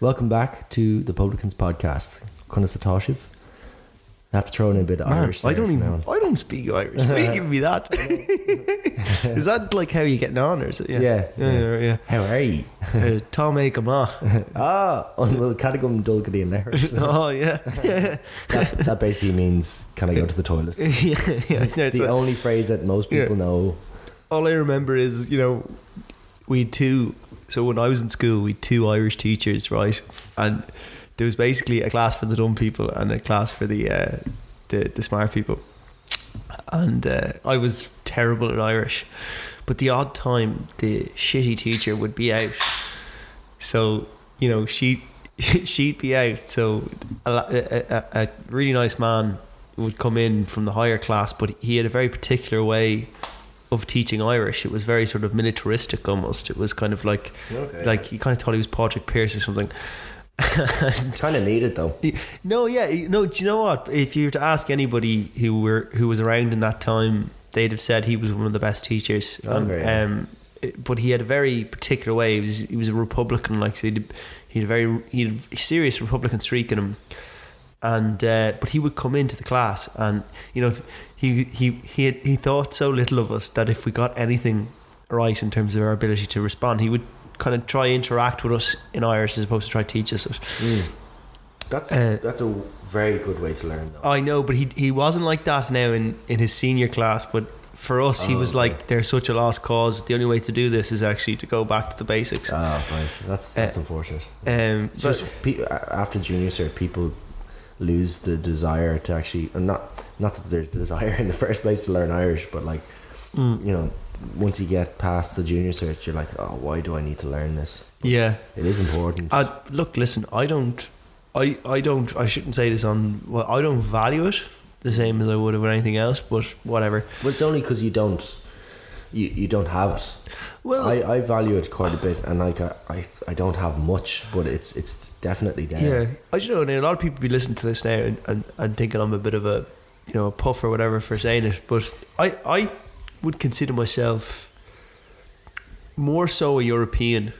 Welcome back to the Publicans podcast. Kunasatoshiv. I have to throw in a bit of Man, Irish. I don't even. I don't speak Irish. Why are you giving me that? is that like how you getting on, or is it? Yeah, Yeah, yeah, yeah. yeah. How are you? Uh, Tom Aikama. ah, unwill cadagum dulgadi and oh yeah, that, that basically means, can I go to the toilet? yeah, yeah. No, the only phrase that most people know. all I remember is, you know, we two. So when I was in school, we had two Irish teachers, right? And there was basically a class for the dumb people and a class for the uh, the, the smart people. And uh, I was terrible at Irish, but the odd time the shitty teacher would be out. So you know she she'd be out. So a, a, a, a really nice man would come in from the higher class, but he had a very particular way of teaching Irish. It was very sort of militaristic almost. It was kind of like Okay. like you kind of thought he was Patrick Pearse or something. It's kind of needed though. No, yeah, no. Do you know what? If you were to ask anybody who were who was around in that time, they'd have said he was one of the best teachers. And, Okay, yeah. um, but he had a very particular way. He was he was a Republican, like so. He he had a very he had a serious Republican streak in him. And uh, but he would come into the class, and you know he he he had, he thought so little of us that if we got anything right in terms of our ability to respond, he would kind of try interact with us in Irish as opposed to try to teach us it. Mm. That's Uh, that's a very good way to learn though. I know, but he he wasn't like that now in, in his senior class. But for us, he Oh, was okay. like, "They're such a lost cause. The only way to do this is actually to go back to the basics." Ah, right. That's that's unfortunate. Um, It's but after junior cert, people lose the desire to actually, or not not that there's desire in the first place to learn Irish, but like mm, you know, once you get past the junior cert, you're like, oh, why do I need to learn this? yeah, It is important. uh, look, listen, I don't, I I don't, I shouldn't say this on. Well, I don't value it the same as I would have with anything else. But whatever. well, it's only because you don't. You, you don't have it. Well, I, I value it quite a bit, and like I, I I don't have much, but it's it's definitely there. Yeah, I don't know. and A lot of people be listening to this now and, and, and thinking I'm a bit of a, you know, a puff or whatever for saying it. But I, I would consider myself more so a European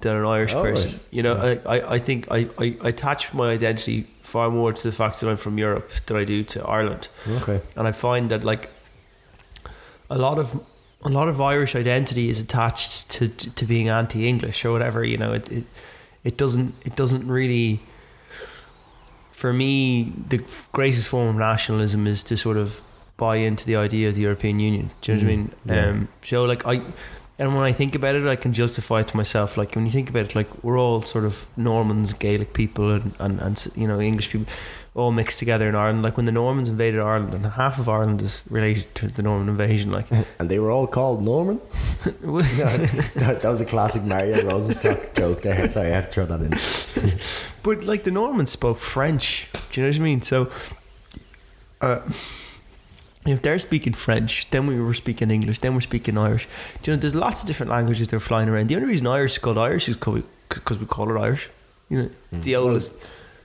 than an Irish Oh, person. right. You know, I, I, I think I, I, I attach my identity far more to the fact that I'm from Europe than I do to Ireland. Okay. And I find that like a lot of a lot of Irish identity is attached to to being anti-English or whatever. You know, it it, it doesn't it doesn't really. For me, the greatest form of nationalism is to sort of buy into the idea of the European Union. Do you know what I Mhm. mean? Yeah. Um, so like I, and when I think about it, I can justify it to myself. Like when you think about it, like we're all sort of Normans, Gaelic people, and and, and you know English people, all mixed together in Ireland. Like when the Normans invaded Ireland, and half of Ireland is related to the Norman invasion. Like, And they were all called Norman. that, that was a classic Mario Rosenstock joke there. Sorry, I had to throw that in. but like the Normans spoke French. Do you know what I mean? So, uh, if they're speaking French, then we were speaking English, then we're speaking Irish. Do you know? There's lots of different languages they're flying around. The only reason Irish is called Irish is because we call it Irish. You know, it's the Mm. oldest.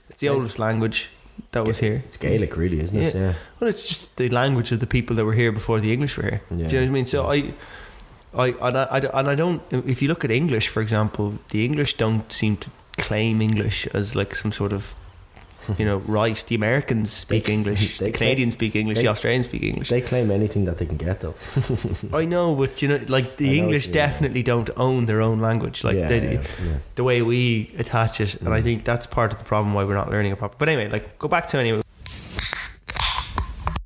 It's the oldest language that was here. It's Gaelic, really, isn't it? Yeah. Well, it's just the language of the people that were here before the English were here. Yeah. Do you know what I mean? So I, I, and I, I, and I don't. If you look at English, for example, the English don't seem to claim English as like some sort of, you know, right. The Americans speak They- English. they The claim- Canadians speak English. they- the Australians speak English. They claim anything that they can get, though. I know, but you know, like the what English you mean, yeah. definitely don't own their own language. Like yeah, they, yeah, yeah. the way we attach it, and I Mm. think that's part of the problem why we're not learning it properly. But anyway, like go back to anyway.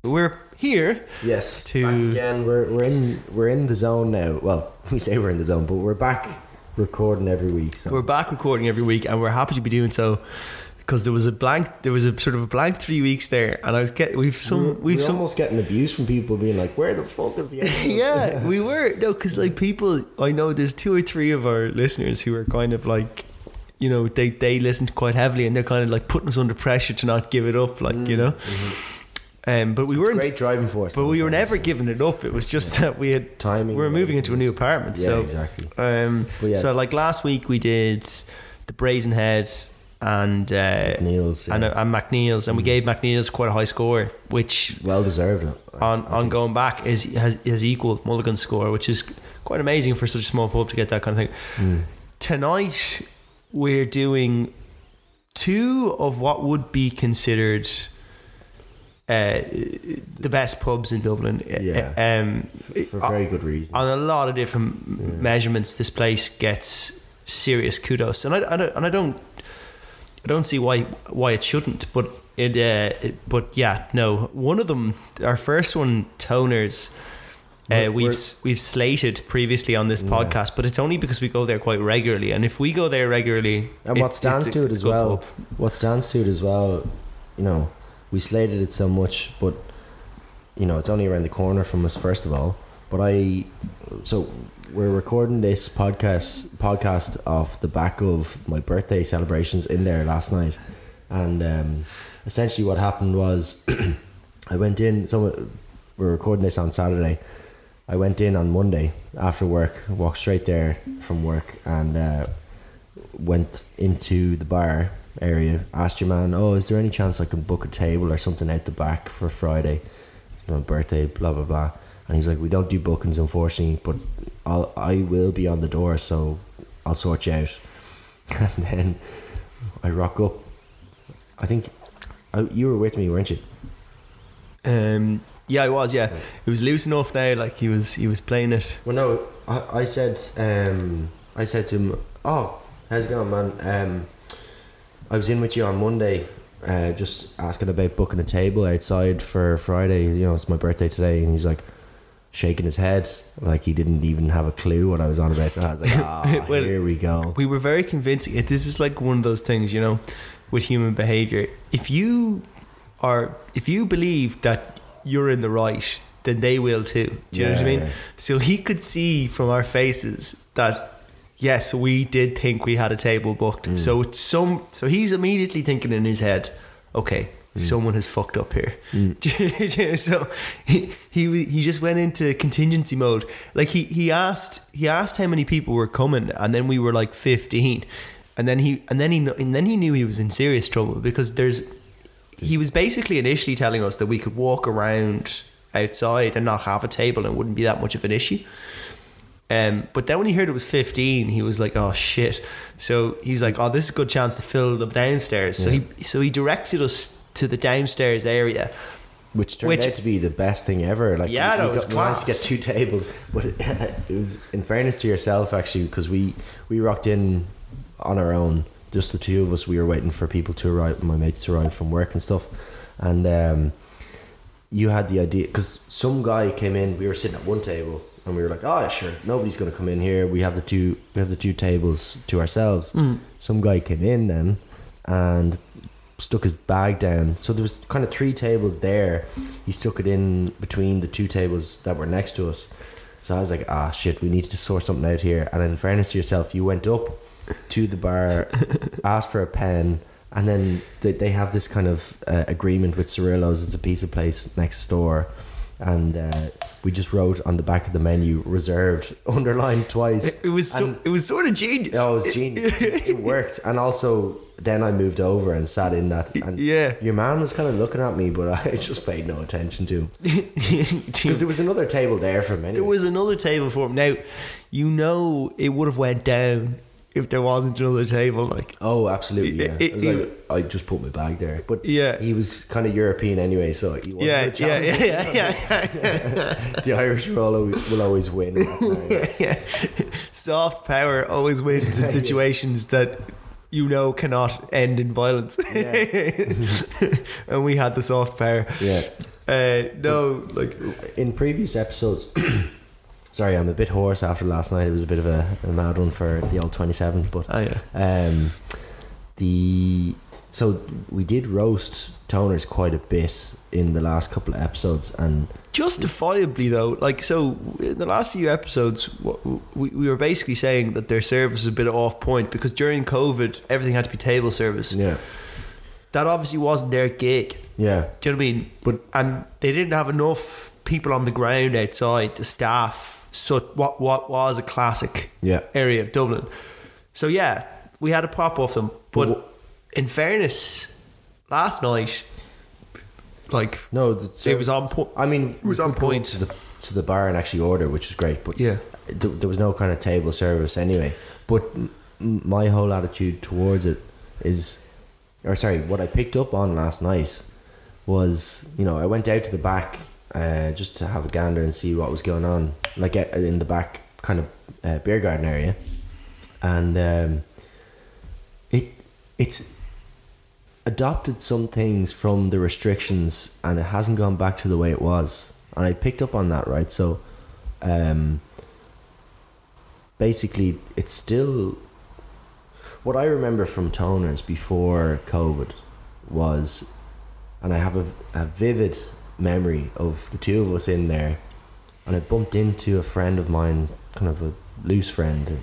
We're here Yes. To- again, we're we're in we're in the zone now. Well, we say we're in the zone, but we're back recording every week. So We're back recording every week, and we're happy to be doing so because there was a blank, there was a sort of a blank three weeks there, and I was getting we've we're, some we've we're some almost getting abuse from people being like, "Where the fuck is the?" yeah we were no because like people I know there's two or three of our listeners who are kind of like you know they they listen quite heavily and they're kind of like putting us under pressure to not give it up like you know um but we Mm, It's weren't great driving force. but we were never giving it up it was just that we had timing. we were moving into a new apartment Yeah, so exactly. um yeah. so like last week we did the Brazen Head and uh, Niels, yeah. and, and McNeil's, and we gave McNeil's quite a high score, which well deserved. on on going back is has has equaled Mulligan's score, which is quite amazing for such a small pub to get that kind of thing. Mm. Tonight we're doing two of what would be considered uh, the best pubs in Dublin. Yeah. Um, for very good reasons. on a lot of different m measurements, this place gets serious kudos, and I, I don't, and I don't, I don't see why why it shouldn't. But it, uh, it but yeah, no. One of them, our first one, Toners. Uh, we've We're, we've slated previously on this Yeah. podcast, but it's only because we go there quite regularly. And if we go there regularly, And what stands to it as well, pub. what stands to it as well, you know, we slated it so much, but you know, it's only around the corner from us. First of all, but I, so we're recording this podcast podcast off the back of my birthday celebrations in there last night, and um, essentially what happened was, I went in. So we're recording this on Saturday. I went in on Monday after work, walked straight there from work, and uh, went into the bar area. Asked your man, "Oh, is there any chance I can book a table or something out the back for Friday, It's my birthday?" Blah blah blah. And he's like, "We don't do bookings, unfortunately, but I'll I will be on the door, so I'll sort you out." And then I rock up. I think I, you were with me, weren't you? Um, yeah, I was. Yeah, it was loose enough now. Like he was, he was playing it. Well, no, I, I said, um, I said to him, "Oh, how's it going, man? Um, I was in with you on Monday, uh, just asking about booking a table outside for Friday. You know, it's my birthday today." And he's like, shaking his head, like he didn't even have a clue what I was on about. I was like, "Ah, Well, here we go." We were very convincing. This is like one of those things, you know, with human behavior. If you are, if you believe that you're in the right, then they will too. Do you know what I mean? So he could see from our faces that yes, we did think we had a table booked. Mm. So it's some, so he's immediately thinking in his head, okay. Someone has fucked up here. Mm. so he, he he just went into contingency mode. Like he, he asked he asked how many people were coming, and then we were like fifteen, and then he and then he and then he knew he was in serious trouble because there's he was basically initially telling us that we could walk around outside and not have a table and it wouldn't be that much of an issue. Um, but then when he heard it was 15, he was like, "Oh shit!" So he's like, "Oh, this is a good chance to fill them downstairs." So he so he directed us to the downstairs area. Which turned Which- out to be the best thing ever. Like, Yeah, we, no, we it was got, to get two tables, but it, it was in fairness to yourself actually because we we rocked in on our own, just the two of us. We were waiting for people to arrive, my mates to arrive from work and stuff, and um, you had the idea because some guy came in. We were sitting at one table, and we were like, "Oh, yeah, sure, nobody's going to come in here. We have the two we have the two tables to ourselves." Some guy came in then, and stuck his bag down. So there was kind of three tables there. He stuck it in between the two tables that were next to us. So I was like, ah, shit, we need to sort something out here. And in fairness to yourself, you went up to the bar, asked for a pen, and then they, they have this kind of uh, agreement with Cirillo's. It's a pizza place next door. And uh, we just wrote on the back of the menu, reserved, underlined twice. It, was so, And- it was sort of genius. Oh, it was genius. it worked. And also, then I moved over and sat in that. And Yeah. your man was kind of looking at me, but I just paid no attention to him. Because there was another table there for him anyway. There was another table for him. Now, you know, it would have went down if there wasn't another table. Like, Oh, absolutely. Yeah. It- it- I, like, I just put my bag there. But Yeah. he was kind of European anyway, so he wasn't yeah, a yeah, yeah, yeah, yeah, The Irish will always, will always win. in that scenario. yeah. Soft power always wins in situations that you know cannot end in violence. and we had the soft power. yeah. Uh, no, like, in previous episodes sorry i'm a bit hoarse after last night it was a bit of a, a mad one for the old 27 but oh yeah. um the so we did roast toners quite a bit in the last couple of episodes and Justifiably though, like so, in the last few episodes, we we were basically saying that their service is a bit off point because during COVID, everything had to be table service. yeah That obviously wasn't their gig. yeah Do you know what I mean? But- and they didn't have enough people on the ground outside to staff. So what what was a classic yeah area of Dublin? So yeah, we had to pop off them. But But in fairness, last night, like no the it was on point. i mean it was on point. to the to the bar and actually order which is great but Yeah. th- there was no kind of table service anyway. But m- m- my whole attitude towards it is, or sorry, what I picked up on last night was, you know, I went out to the back uh, just to have a gander and see what was going on, like uh, in the back kind of uh, beer garden area, and um, it it's adopted some things from the restrictions and it hasn't gone back to the way it was, and I picked up on that right. So, um, basically, it's still what I remember from toners before COVID was, and I have a, a vivid memory of the two of us in there, and I bumped into a friend of mine, kind of a loose friend,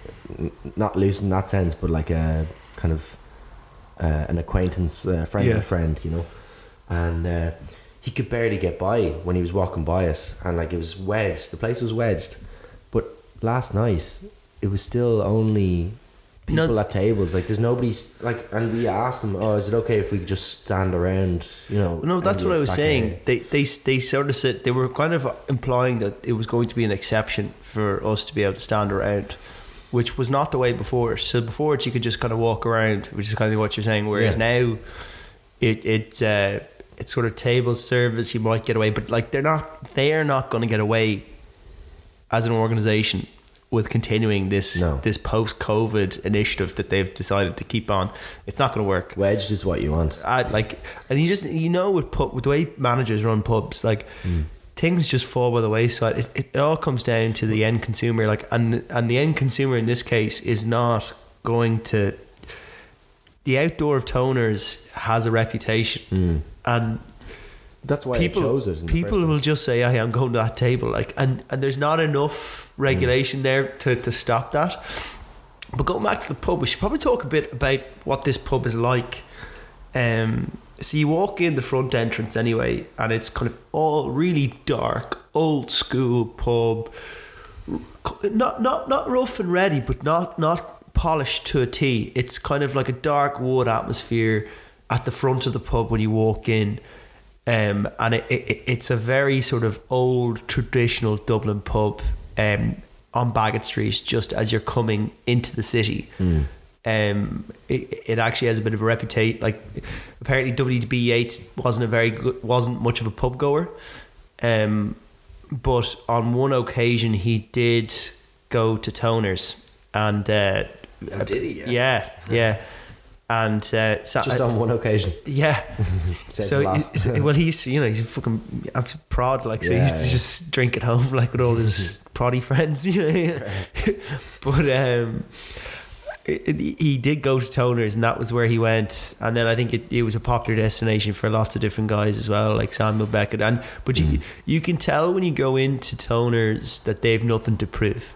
not loose in that sense, but like a kind of uh, an acquaintance, uh, friend of a friend, you know, and. Uh, he could barely get by when he was walking by us, and like it was wedged. The place was wedged, but last night it was still only No- people at tables. Like there's nobody like, and we asked them, "Oh, is it okay if we just stand around?" You know. No, that's what I was saying. area? They they they sort of said they were kind of implying that it was going to be an exception for us to be able to stand around, which was not the way before. So before it, you could just kind of walk around, which is kind of what you're saying. Whereas Yeah. now, it it uh, it's sort of table service. You might get away, but like they're not they are not going to get away as an organization with continuing this No. this post COVID initiative that they've decided to keep on. It's not going to work. Wedged is what you want. I like, and you just you know with pub, with the way managers run pubs, like things just fall by the wayside. It, it, it all comes down to the end consumer, like, and and the end consumer in this case is not going to. The outdoor of toners has a reputation, and That's why people I chose it. People will just say, "Hey, I'm going to that table," like, and and there's not enough regulation there to to stop that. But going back to the pub, we should probably talk a bit about what this pub is like. Um, so you walk in the front entrance anyway, and it's kind of all really dark, old school pub. Not not not rough and ready, but not not polished to a T. It's kind of like a dark wood atmosphere at the front of the pub when you walk in. Um, and it, it, it's a very sort of old traditional Dublin pub um, on Baggot Street, just as you're coming into the city. Um, it, it actually has a bit of a reputation. Like apparently, WDB Yeats wasn't a very good, wasn't much of a pub goer. Um, but on one occasion, he did go to Toners, and uh, Oh, did he? Yeah. yeah, yeah. And uh, so Just on one occasion. yeah, so he's- well, he's you know he's a fucking I'm prod like so he used to Yeah, yeah. just drink at home like with all his proddy friends, you know. but um, he did go to Toners, and that was where he went. And then I think it, it was a popular destination for lots of different guys as well, like Samuel Beckett. And but you Mm. you can tell when you go into Toners that they've nothing to prove.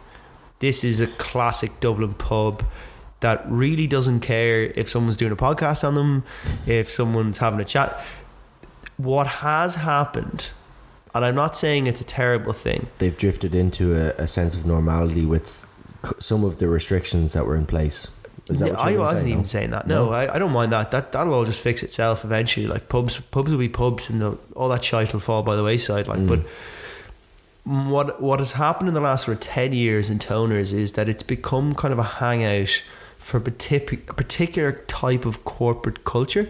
This is a classic Dublin pub that really doesn't care if someone's doing a podcast on them, if someone's having a chat. What has happened, and I'm not saying it's a terrible thing, They've drifted into a, a sense of normality with some of the restrictions that were in place. Is that what I wasn't even no? saying that. No, No? I, I don't mind that. That that'll all just fix itself eventually. Like pubs, pubs will be pubs, and the, all that shit will fall by the wayside. Like, Mm. but what what has happened in the last sort of ten years in toners is that it's become kind of a hangout for a a particular type of corporate culture.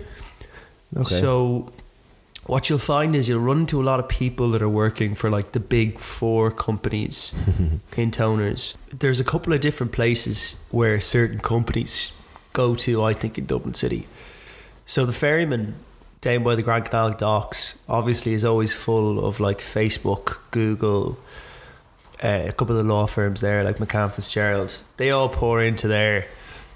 Okay. So what you'll find is you'll run into a lot of people that are working for like the big four companies in toners. There's a couple of different places where certain companies go to, I think, in Dublin City. So the ferryman down by the Grand Canal docks obviously is always full of like Facebook, Google, uh, a couple of the law firms there like McCann Fitzgerald. They all pour into there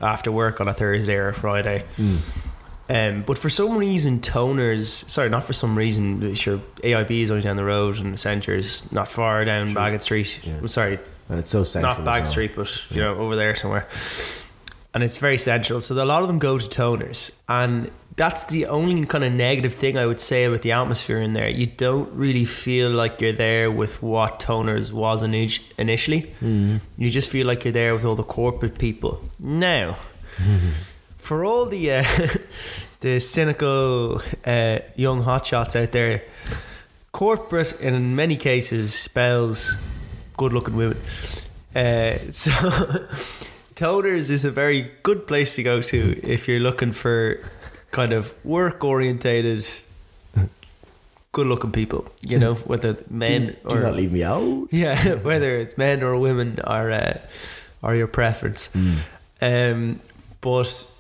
after work on a Thursday or a Friday. Mm. Um, but for some reason, toners, sorry, not for some reason, sure, AIB is only down the road and the centre is not far down True. Baggot Street. Yeah. Sorry, And it's so central. not as Bag well. Street, but you know, over there somewhere. And it's very central. So a lot of them go to toners. And that's the only kind of negative thing I would say about the atmosphere in there. You don't really feel like you're there with what toners was ini- initially. Mm. You just feel like you're there with all the corporate people. Now, for all the uh, the cynical uh, young hotshots out there, corporate in many cases spells good looking women. Uh, so, Toners is a very good place to go to if you're looking for kind of work orientated, good looking people. You know, whether men do, or do not leave me out. yeah, whether it's men or women are uh, are your preference. Um, but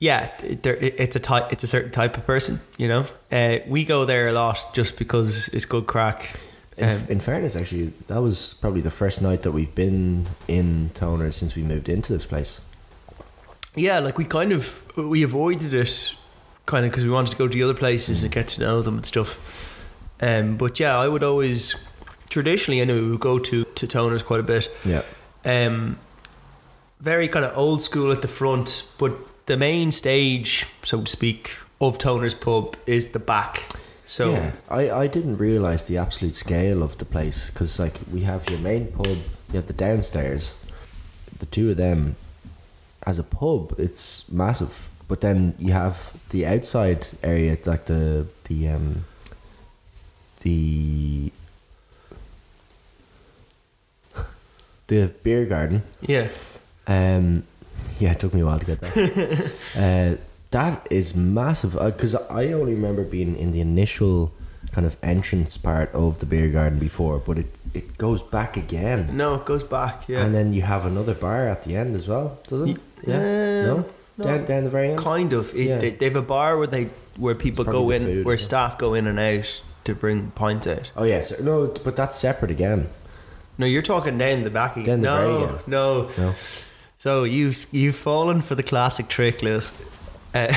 yeah, it, it's a type, it's a certain type of person. You know, uh, we go there a lot just because it's good crack. In, Um, in fairness, actually, that was probably the first night that we've been in Toner since we moved into this place. yeah, like we kind of we avoided it, kind of because we wanted to go to the other places and get to know them and stuff. Um, but yeah, I would always traditionally anyway we would go to to toners quite a bit. Yeah. um, very kind of old school at the front, but the main stage, so to speak, of Toner's Pub is the back. So yeah, I, I didn't realize the absolute scale of the place because like we have your main pub, you have the downstairs, the two of them. As a pub, it's massive, but then you have the outside area, like the the um the the beer garden. yeah, Um, yeah, it took me a while to get that. uh, that is massive because I only remember being in the initial kind of entrance part of the beer garden before, but it, it goes back again, no, it goes back. Yeah, and then you have another bar at the end as well, does it? Yeah, um, no, no. down down the very end. kind of. It, Yeah. they, they have a bar where they where people go in, food, where it? staff go in and out to bring pints out. Oh yes, no, but that's separate again. No, you're talking down the back again. Down the no, no. No, So you've you've fallen for the classic trick, Lewis. Uh,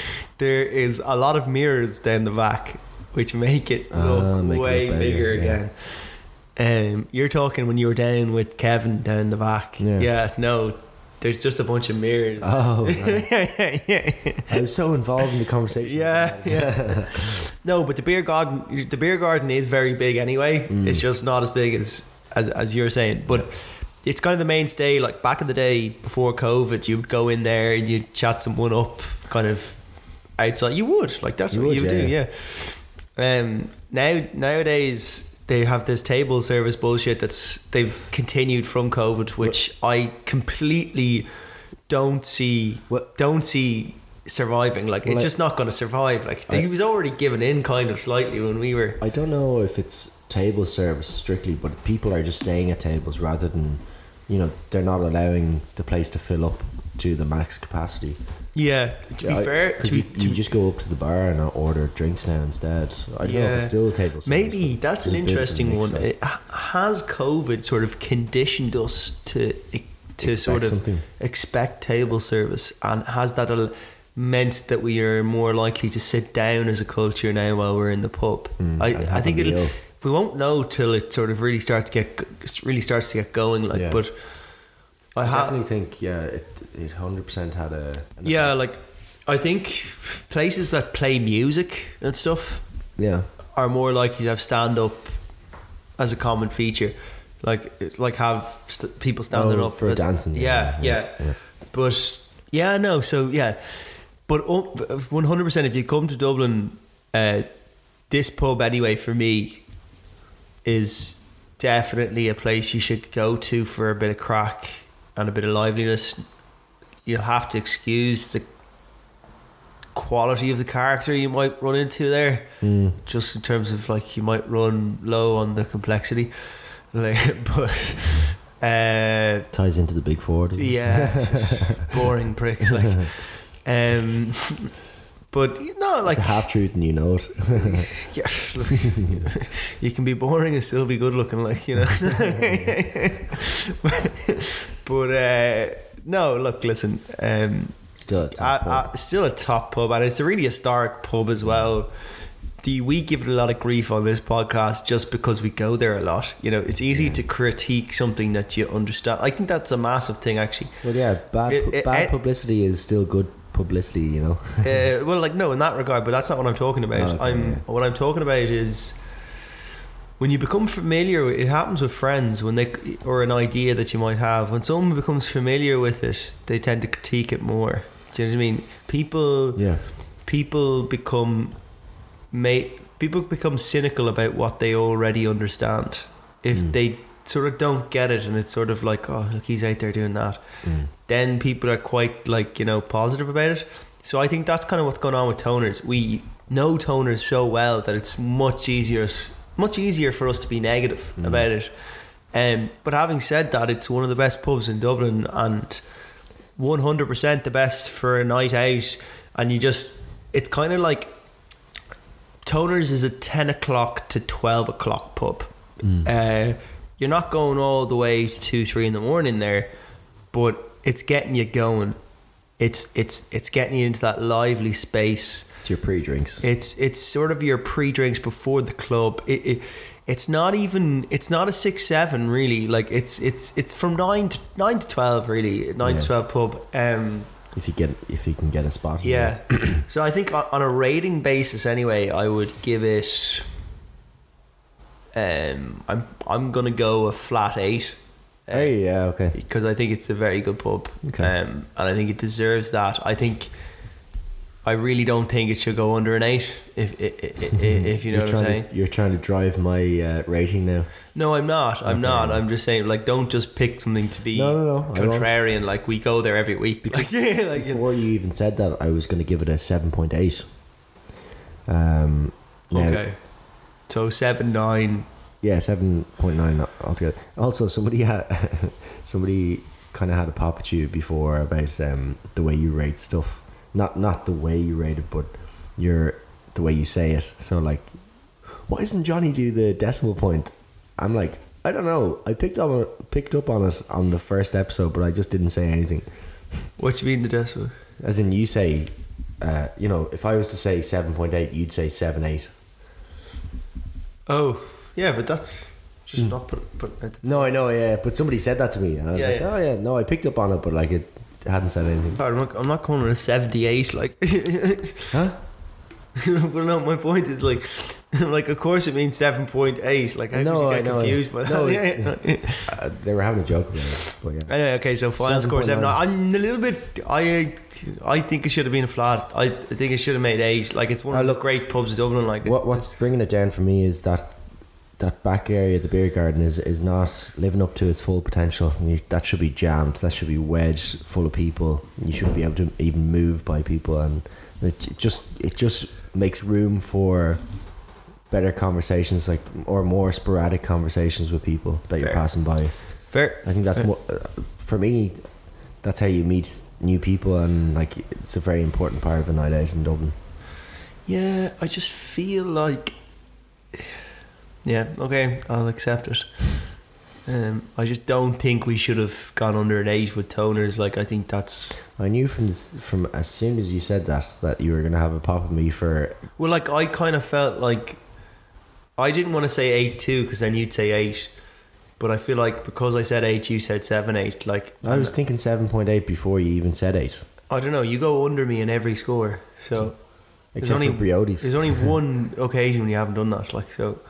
there is a lot of mirrors down the back, which make it Ah, look make it way look bigger bigger, yeah. again. Um, you're talking when you were down with Kevin down the back. Yeah. no, there's just a bunch of mirrors. oh, right. yeah, yeah, I was so involved in the conversation. yeah, yeah. no, but the beer garden, the beer garden is very big anyway. Mm. It's just not as big as as, as you're saying, but. It's kind of the mainstay. Like back in the day before COVID, you would go in there and you'd chat someone up, kind of outside. You would like that's You what would, you would yeah. do, yeah. Um, now nowadays they have this table service bullshit that's they've continued from COVID, which I completely don't see What- don't see surviving. Like Well, it's I- just not going to survive. Like he was already given in kind of slightly when we were. I don't know if it's table service strictly, but people are just staying at tables rather than, you know, they're not allowing the place to fill up to the max capacity. Yeah, to be I- fair, to be, to you just go up to the bar and order drinks now instead. I don't know if it's Yeah. still table service. Maybe that's an there's a bit of a interesting one. It, has COVID sort of conditioned us to to Expect sort of something. expect table service, and has that al- meant that we are more likely to sit down as a culture now while we're in the pub? Mm, I, I I think it'll, meal. We won't know till it sort of really starts to get really starts to get going. Like, Yeah. but I, I have definitely think yeah, it it hundred percent had a yeah, effect. like I think places that play music and stuff yeah are more likely to have stand up as a common feature. Like it's like have st- people standing Oh, up for dancing, Yeah, yeah, yeah. yeah, yeah. But yeah, no. So yeah, but one hundred percent. If you come to Dublin, uh, this pub anyway for me is definitely a place you should go to for a bit of crack and a bit of liveliness. You'll have to excuse the quality of the character you might run into there Mm. just in terms of like you might run low on the complexity like but uh ties into the big four. yeah boring pricks like um but you know like it's a half truth and you know it. yeah, look, you can be boring and still be good looking like you know but uh no look listen um Still, a top uh, pub. uh, still a top pub, and it's a really historic pub as well. Do we give it a lot of grief on this podcast just because we go there a lot? You know, it's easy to critique something that you understand. I think that's a massive thing, actually. Well, yeah, bad It- it- bad publicity is still good publicity. You know. uh, well, like no, in that regard, but that's not what I'm talking about. Oh, okay, I'm yeah. what I'm talking about is when you become familiar. It happens with friends when they or an idea that you might have. When someone becomes familiar with it, they tend to critique it more. Do you know what I mean? People. Yeah. people become mate people become cynical about what they already understand if Mm. they sort of don't get it and it's sort of like oh look he's out there doing that Mm. then people are quite like you know positive about it So I think that's kind of what's going on with toners. We know toners so well that it's much easier, much easier for us to be negative Mm. about it. Um, but having said that, it's one of the best pubs in Dublin and 100% the best for a night out. And you just, it's kind of like Toners is a 10 o'clock to 12 o'clock pub. Uh, you're not going all the way to 2, 3 in the morning there, but it's getting you going. It's it's it's getting you into that lively space. It's your pre-drinks. It's it's sort of your pre-drinks before the club. It, it it's not even it's not a six seven really. Like it's it's it's from nine to nine to twelve really. Nine Yeah. to twelve pub. Um, If you get if you can get a spot. yeah. so I think on, on a rating basis, anyway, I would give it. Um, I'm I'm gonna go a flat eight. Uh, Hey, yeah, okay. because I think it's a very good pub. Okay. Um, and I think it deserves that. I think. I really don't think it should go under an eight. If if, if, if you know you're what I'm saying. To, you're trying to drive my uh, rating now. No, I'm not. I'm Okay. not. I'm just saying, like, don't just pick something to be No, no, no, contrarian. Like we go there every week. Like, yeah, like you know. Before you even said that, I was going to give it a seven point eight. Um, now- okay. So seven nine. Yeah, seven point nine altogether. Also, somebody had somebody kind of had a pop at you before about um, the way you rate stuff. Not not the way you rate it, but your the way you say it. So like, why doesn't Johnny do the decimal point? I'm like, I don't know. I picked up on picked up on it on the first episode, but I just didn't say anything. What you mean the decimal? As in, you say, uh, you know, if I was to say seven point eight, you'd say seven eight. Oh, yeah, but that's just Hmm. not put put. It. No, I know, yeah, but somebody said that to me, and I was Yeah, like, yeah. oh yeah, no, I picked up on it, but like it hadn't said anything. I'm not, I'm not going with a seventy-eight. Like, Huh? but no, my point is like, like of course it means seven point eight. Like, how No, could you I get know, confused by that? no, Yeah, yeah. Uh, they were having a joke about it, but yeah. Anyway, okay, so final score seven. I'm a little bit. I I think it should have been a flat. I, I think it should have made eight. Like it's one of the look, great pubs in Dublin. Like What what's bringing it down for me is that that back area, the beer garden, is is not living up to its full potential. You, that should be jammed. That should be wedged full of people. You shouldn't be able to even move by people, and it it just it just makes room for better conversations, like or more sporadic conversations with people that you're Fair. passing by. fair. I think that's Fair. more for me. That's how you meet new people, and like it's a very important part of a night out in Dublin. Yeah, I just feel like. Yeah, okay, I'll accept it. Um, I just don't think we should have gone under an eight with toners. Like I think that's I knew from this, from as soon as you said that that you were gonna have a pop at me for well, like I kind of felt like I didn't want to say eight two because then you'd say eight, but I feel like because I said eight, you said seven eight. Like I was thinking seven point eight before you even said eight, I don't know. You go under me in every score, so except only- for Briodes. there's only one occasion when you haven't done that. Like so,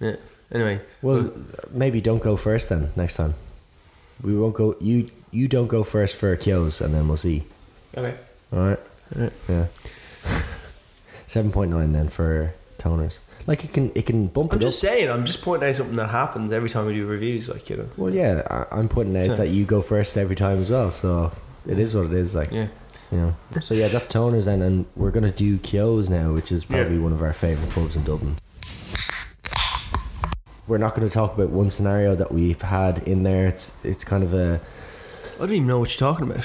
yeah. Anyway, Well, maybe don't go first then next time. We won't go. You you don't go first for Kehoe's, and then we'll see. okay. All right. Alright. Yeah. Seven point nine then for toners. Like it can it can bump I'm it just up. saying. I'm just pointing out something that happens every time we do reviews. Like you know. Well, yeah, I, I'm pointing out that you go first every time as well. So it is what it is. Like Yeah. you know. So yeah, that's toners, and and we're gonna do Kehoe's now, which is probably Yeah. one of our favorite pubs in Dublin. We're not going to talk about one scenario that we've had in there. It's it's kind of a I don't even know what you're talking about.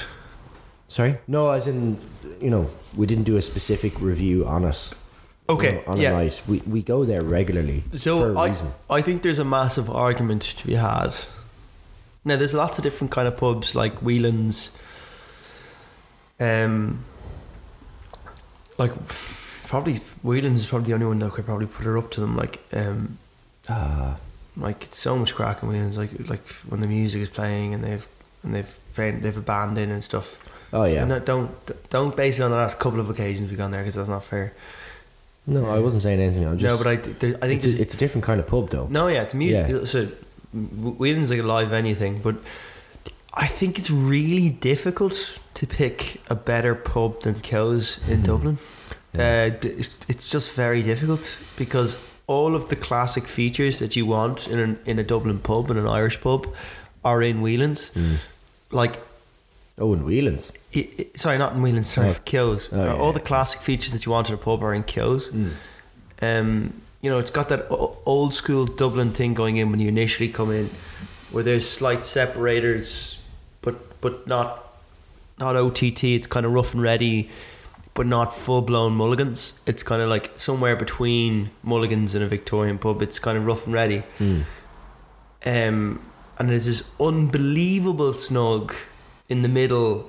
sorry. No, as in you know we didn't do a specific review on it. You Okay. know, on yeah. a night. We we go there regularly for So a I, reason. I think there's a massive argument to be had. Now there's lots of different kind of pubs like Whelan's, um, like probably Whelan's is probably the only one that could probably put her up to them. Like um, Ah, like it's so much crack in Whelan's. Like like when the music is playing and they've and they've played, they've a band in and stuff. oh yeah. And don't don't base it on the last couple of occasions we've gone there because that's not fair. No, I wasn't saying anything. I'm just. no, but I there, I think it's, a, it's a different kind of pub though. No, yeah, it's music. Yeah. So Whelan's like a live anything, but I think it's really difficult to pick a better pub than Kehoe's in Mhm. Dublin. Yeah. Uh, it's, it's just very difficult because all of the classic features that you want in an, in a Dublin pub and an Irish pub are in Whelan's. Mm. Like Oh, in Whelan's. I- I- sorry, not in Whelan's. Sorry, Oh. Kehoe's. Oh, yeah, All the classic features that you want in a pub are in Kehoe's. Um, you know, it's got that o- old school Dublin thing going in when you initially come in, where there's slight separators, but but not not OTT. It's kind of rough and ready, but not full blown mulligans. It's kind of like somewhere between mulligans and a Victorian pub. It's kind of rough and ready. Mm. Um, and there's this unbelievable snug in the middle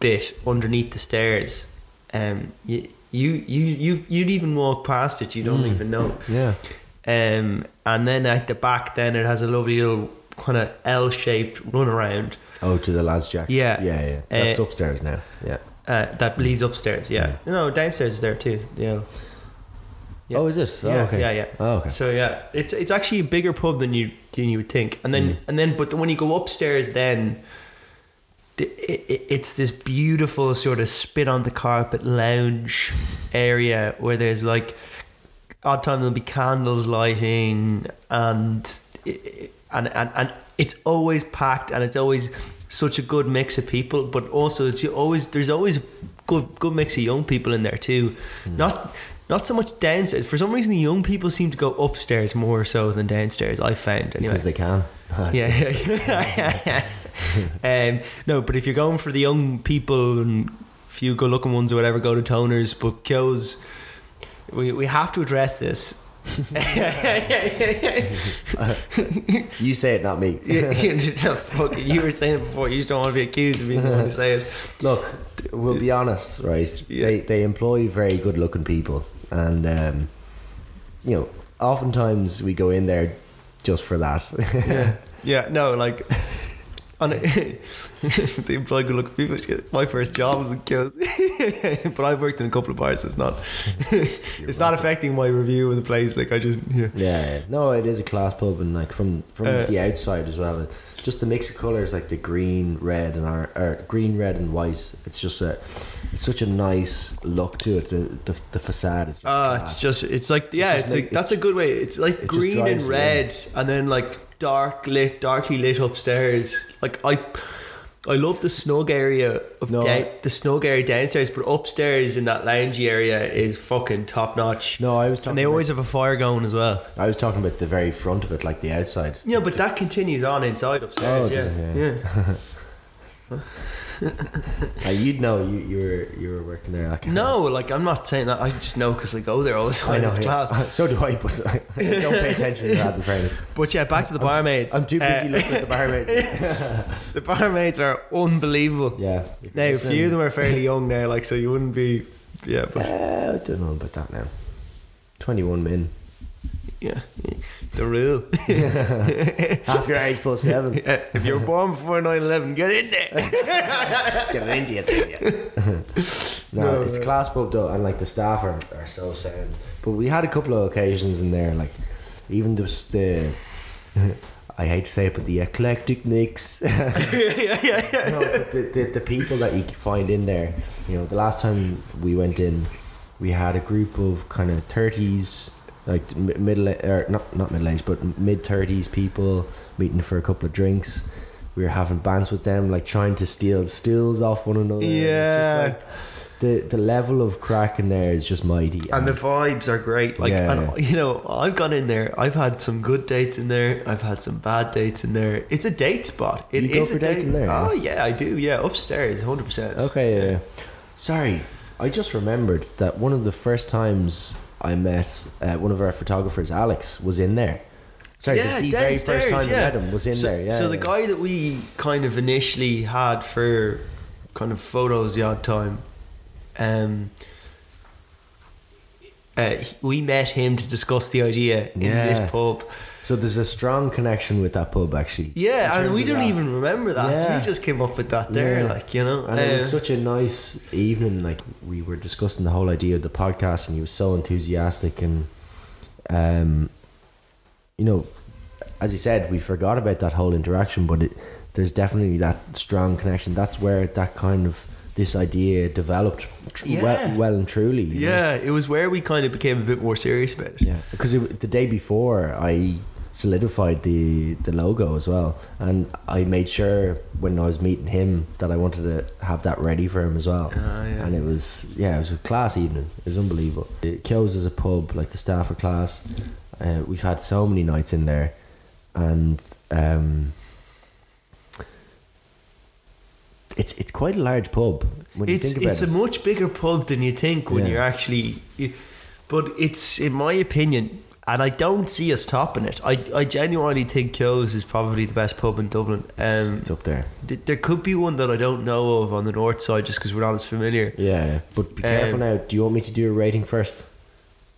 bit underneath the stairs. Um, you you you you you'd even walk past it, you don't Mm. even know. Yeah. Um, and then at the back, then it has a lovely little kind of L-shaped run around. Oh, to the lads' jack. Yeah. Yeah, yeah. That's Uh, upstairs now. Yeah. uh, that leads upstairs. Yeah, Yeah. no, downstairs is there too. Yeah. Yeah. Oh, is it? Oh, yeah, okay. yeah, yeah. Oh, okay. So yeah, it's it's actually a bigger pub than you than you would think. And then Mm. and then, but when you go upstairs, then the, it, it- it's this beautiful sort of spit on the carpet lounge area where there's like odd time there'll be candles lighting and and and and it's always packed and it's always such a good mix of people. But also, it's always there's always good good mix of young people in there too. Hmm. Not not so much downstairs. For some reason, the young people seem to go upstairs more so than downstairs. I found anyway. Because they can. yeah, yeah. um, no, but if you're going for the young people and few good looking ones or whatever, go to toners. But Kehoe's, we we have to address this. You say it, not me. Fuck you were saying it before. You just don't want to be accused of being the one to say it. Look, we'll be honest, right? Yeah. They they employ very good looking people, and um, you know, oftentimes we go in there just for that. Yeah, yeah. No, like. On a, they employ good looking people. My first job was in Kills, but I've worked in a couple of bars, so it's not. it's not affecting my review of the place. Like I just yeah. yeah, no, it is a class pub, and like from from Uh, the outside as well. Just the mix of colors, like the green, red, and our, or green, red, and white. It's just a, it's such a nice look to it. The the, the facade is. Just Ah, class. it's just it's like yeah, just it's make- like that's a good way. It's like it green and it red, and then like dark lit, darkly lit upstairs. Like I, I love the snug area of No, down, the snug area downstairs, but upstairs in that loungy area is fucking top notch. no, I was talking. and they about- always have a fire going as well. I was talking about the very front of it, like the outside. Yeah, but that continues on inside upstairs. Oh, yeah, it? yeah. Uh, you'd know you, you were you were working there. Can't- No, like I'm not saying that. I just know because I go there all the time. I know. it's yeah. class. So do I, but I don't pay attention to that. In fairness, But yeah, back to the barmaids. I'm too busy Uh, looking at the barmaids. The barmaids are unbelievable. Yeah. Now, a few of them are fairly young now, like so you wouldn't be. Yeah, but Uh, I don't know about that now. Twenty-one min. yeah, the rule. Half your age plus seven. Yeah, if you were born before 9-11, get in there. Get it into you, no, No, it's no. class pub though, and like the staff are, are so sound. But we had a couple of occasions in there, like even just the. I hate to say it, but the eclectic nicks. yeah, yeah, yeah. no, the, the, the people that you find in there, you know, the last time we went in, we had a group of kind of thirties, like middle or not not middle aged, but mid thirties people meeting for a couple of drinks. We were having bands with them, like trying to steal stools off one another. Yeah. like the the level of crack in there is just mighty. And the vibes are great. Like, Yeah, and, yeah. you know, I've gone in there. I've had some good dates in there. I've had some bad dates in there. It's a date spot. It You go is for a dates date- in there, Oh yeah, I do. Yeah, upstairs, hundred percent. Okay, yeah. Sorry, I just remembered that one of the first times I met uh, one of our photographers, Alex, was in there. Sorry, yeah, the, the very first time yeah. I met him was in so, there. Yeah. So the yeah. guy that we kind of initially had for kind of photos the odd time, um, uh, we met him to discuss the idea in this pub. So there's a strong connection with that pub, actually. Yeah, and we don't that. even remember that. Yeah. You just came up with that there, Yeah. like you know. And it was Uh, such a nice evening. Like we were discussing the whole idea of the podcast, and he was so enthusiastic, and um, you know, as he said, we forgot about that whole interaction, but it, there's definitely that strong connection. That's where that kind of this idea developed tr- Yeah. well, well and truly. you know? yeah, it was where we kind of became a bit more serious about it. Yeah, because it, the day before, I solidified the the logo as well. And I made sure when I was meeting him that I wanted to have that ready for him as well. Ah, yeah. And it was yeah, it was a class evening. It was unbelievable. Kehoe's is a pub, like the staff are class. Uh, we've had so many nights in there, and um, it's it's quite a large pub when you it's think about it's it. a much bigger pub than you think when Yeah. you're actually but it's in my opinion and I don't see us topping it. I, I genuinely think Kehoe's is probably the best pub in Dublin. Um, it's up there. th- there could be one that I don't know of on the north side just because we're not as familiar. Yeah, but be careful Um, now. Do you want me to do a rating first?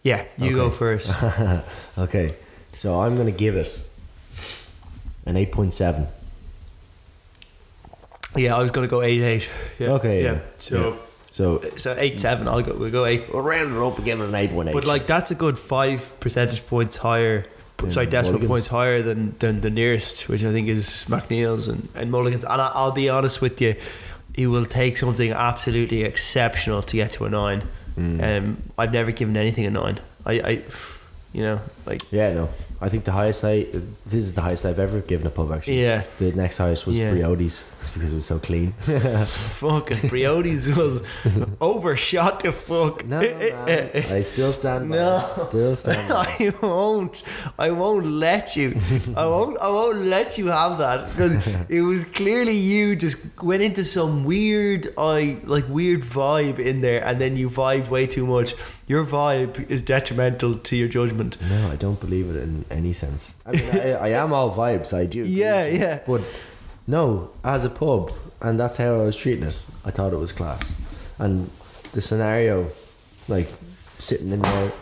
Yeah, you go first. okay, so I'm gonna give it an eight point seven. Yeah, I was going to go 8 8. Yeah. Okay, Yeah. yeah. So, So so 8 7. I'll go, we'll go 8. we'll round it up and give it an eight point eight. But like that's a good five percentage points higher. Than sorry, decimal Mulligan's. points higher than, than the nearest, which I think is McNeil's and, and Mulligan's. And I, I'll be honest with you, it will take something absolutely exceptional to get to a nine. Mm. Um, I've never given anything a nine. I, I you know, like yeah, no, I think the highest I this is the highest I've ever given a pub. Actually, yeah, the next highest was Yeah. Briodi's because it was so clean. fucking Briodi's was overshot to fuck. no, man, I still stand. By No. it. still stand. By. I won't. I won't let you. I won't. I won't let you have that because it was clearly you just went into some weird, I like weird vibe in there, and then you vibed way too much. Your vibe is detrimental to your judgment. No, I don't believe it in any sense. I mean, I, I am all vibes. I do. Yeah, yeah. But no, as a pub, and that's how I was treating it. I thought it was class, and the scenario, like sitting in there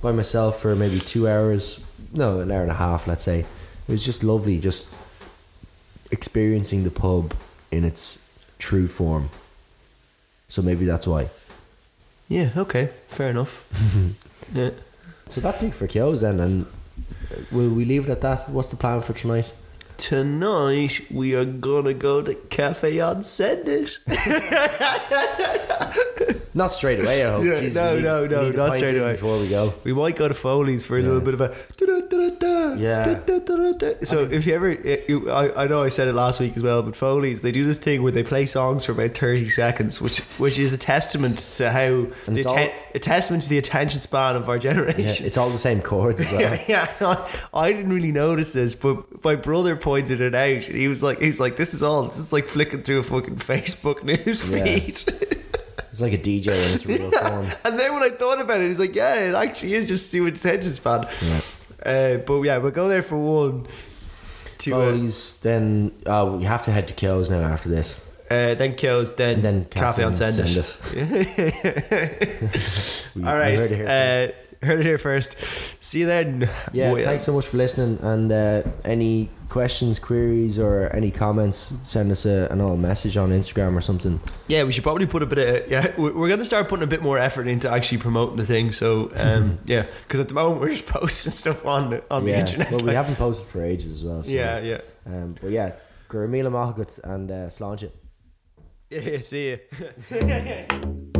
by myself for maybe two hours, no, an hour and a half, let's say. It was just lovely, just experiencing the pub in its true form. So maybe that's why. Yeah. Okay. Fair enough. yeah. So that's it for Kehoe's then, and will we leave it at that? What's the plan for tonight? Tonight we are gonna go to Cafe on Send It. Not straight away, I hope. Yeah, Jeez, no, we no, no, not straight away. Before we go. We might go to Foley's for a Yeah. little bit of a Yeah. So if you ever, eh, you, I, I know I said it last week as well, but Foley's they do this thing where they play songs for about thirty seconds, which which is a testament to how the atten- all- a testament to the attention span of our Yeah, generation. it's all the same chords as well. Yeah, yeah. I, I didn't really notice this, but my brother pointed it out. And he was like, he was like, "This is all. This is like flicking through a fucking Facebook news Yeah. feed." It's like a DJ in its real form. And then when I thought about it, he's like, yeah, it actually is just much attention span. Yeah. Uh, but yeah, we'll go there for one. To uh, Foley's, then uh, we have to head to Kehoe's now after this. uh, then kills, then, And then cafe, on send, it. All we right, heard it here heard it here first. See you then. Yeah, Well, thanks so much for listening. And uh, any questions, queries, or any comments, send us a, an old message on Instagram or something. Yeah, we should probably put a bit of yeah. we- We're gonna start putting a bit more effort into actually promoting the thing. So um, yeah, because at the moment we're just posting stuff on the on the yeah. internet. Well, we like- haven't posted for ages as well. So, yeah, yeah, Um, but yeah, go raibh míle maith agat and uh, Sláinte. yeah. See you.